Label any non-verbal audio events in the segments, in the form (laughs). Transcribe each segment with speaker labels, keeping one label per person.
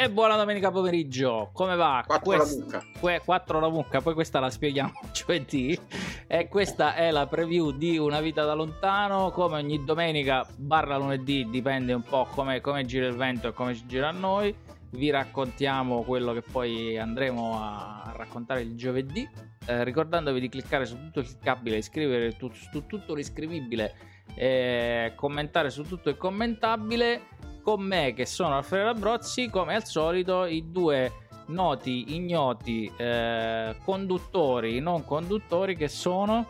Speaker 1: E buona domenica pomeriggio, come va?
Speaker 2: 4 Quest... la mucca.
Speaker 1: Que... 4 la mucca, poi questa la spieghiamo (laughs) giovedì. E questa è la preview di Una vita da lontano, come ogni domenica barra lunedì, dipende un po' come, come gira il vento e come ci gira a noi. Vi raccontiamo quello che poi andremo a raccontare il giovedì. Eh, ricordandovi di cliccare su tutto il cliccabile, iscrivere su, su tutto l'iscrivibile, eh, commentare su tutto il commentabile con me che sono Alfredo Abrozzi, come al solito i due noti, ignoti eh, conduttori, non conduttori che sono...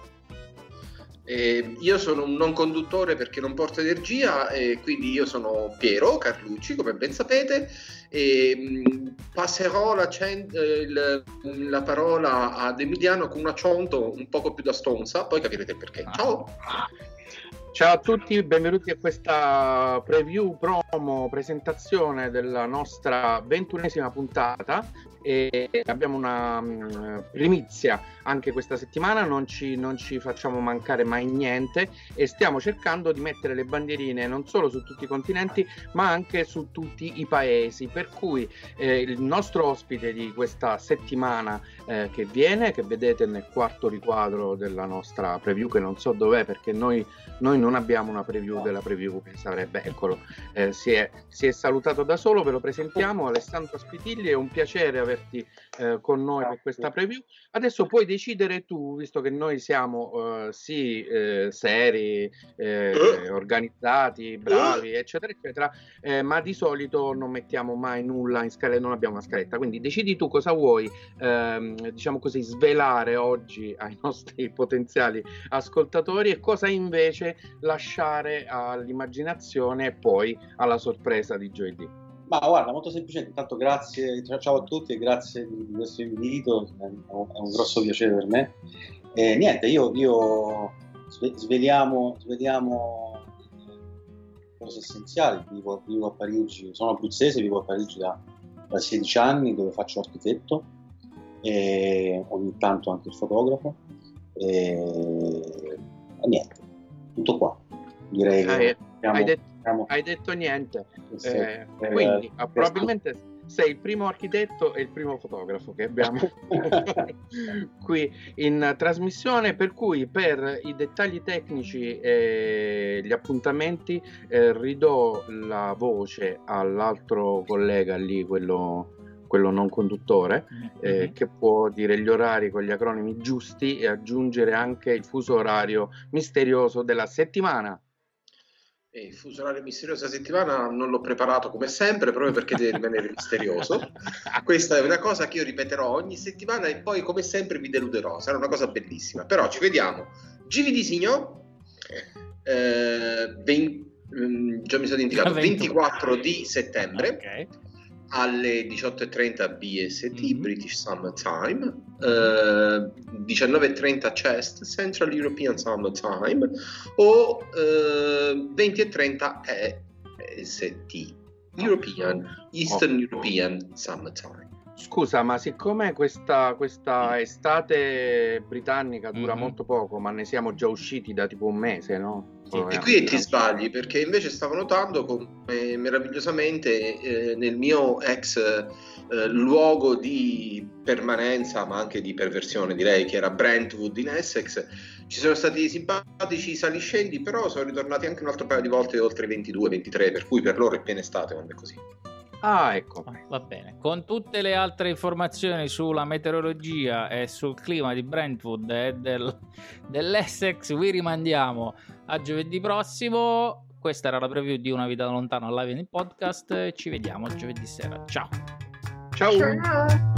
Speaker 2: Eh, io sono un non conduttore perché non porto energia e quindi io sono Piero Carlucci, come ben sapete, e mh, mm, passerò la, cent- eh, il, la, parola ad Emiliano con un acconto un poco più da stonza, poi capirete il perché. Ciao!
Speaker 3: Ciao a tutti, benvenuti a questa preview, promo, presentazione della nostra ventunesima puntata e abbiamo una um, primizia anche questa settimana, non ci, non ci, facciamo mancare mai niente e stiamo cercando di mettere le bandierine non solo su tutti i continenti ma anche su tutti i paesi, per cui eh, il nostro ospite di questa settimana eh, che viene, che vedete nel quarto riquadro della nostra preview, che non so dov'è perché noi, noi non abbiamo una preview della preview che sarebbe, eccolo, eh, si, è, si è salutato da solo, ve lo presentiamo, Alessandro Spitilli, è un piacere averti eh, con noi per questa preview. Adesso puoi decidere tu, visto che noi siamo eh, sì eh, seri, eh, organizzati, bravi, eccetera, eccetera, eh, ma di solito non mettiamo mai nulla in scaletta, non abbiamo una scaletta. Quindi decidi tu cosa vuoi, ehm, diciamo così, svelare oggi (laughs) ai nostri potenziali ascoltatori e cosa invece lasciare all'immaginazione e poi alla sorpresa di giovedì.
Speaker 4: Ma guarda, molto semplicemente, intanto grazie, ciao a tutti e grazie di questo invito, è un grosso piacere per me. E niente, io, io sveliamo, sveliamo cose essenziali, vivo, vivo, a Parigi, sono abruzzese, vivo a Parigi da, da 16 anni dove faccio architetto e ogni tanto anche il fotografo e, e niente, tutto qua. Direi
Speaker 3: che... Hai, hai detto hai detto niente. Sì, eh, eh, quindi eh, probabilmente sei il primo architetto e il primo fotografo che abbiamo (laughs) qui in trasmissione, per cui per i dettagli tecnici e gli appuntamenti eh, ridò la voce all'altro collega lì, quello quello non conduttore, eh, mm-hmm. che può dire gli orari con gli acronimi giusti e aggiungere anche il fuso orario misterioso della settimana.
Speaker 2: Il fuso orario misteriosa settimana non l'ho preparato come sempre proprio perché deve rimanere misterioso. (laughs) Questa è una cosa che io ripeterò ogni settimana e poi come sempre vi deluderò. Sarà una cosa bellissima. Però ci vediamo. Giri di Signo, eh, 20, mm, già mi sono dimenticato, 24 di settembre. Okay alle 18.30 BST, mm-hmm. British Summer Time, eh, 19.30 CEST, Central European Summer Time, o eh, 20.30 EST, European, Eastern. European Summer Time.
Speaker 3: Scusa, ma siccome questa, questa estate britannica dura mm-hmm. molto poco, ma ne siamo già usciti da tipo un mese, no?
Speaker 2: E, e qui ti sbagli perché invece stavo notando come meravigliosamente eh, nel mio ex eh, luogo di permanenza, ma anche di perversione, direi che era Brentwood in Essex, ci sono stati simpatici saliscendi, però sono ritornati anche un altro paio di volte oltre i 22-23, per cui per loro è piena estate quando è così.
Speaker 1: Ah, ecco. Va bene. Con tutte le altre informazioni sulla meteorologia e sul clima di Brentwood e del, dell'Essex, vi rimandiamo a giovedì prossimo. Questa era la preview di Una vita da lontano live in podcast. Ci vediamo giovedì sera. Ciao.
Speaker 3: Ciao. Ciao.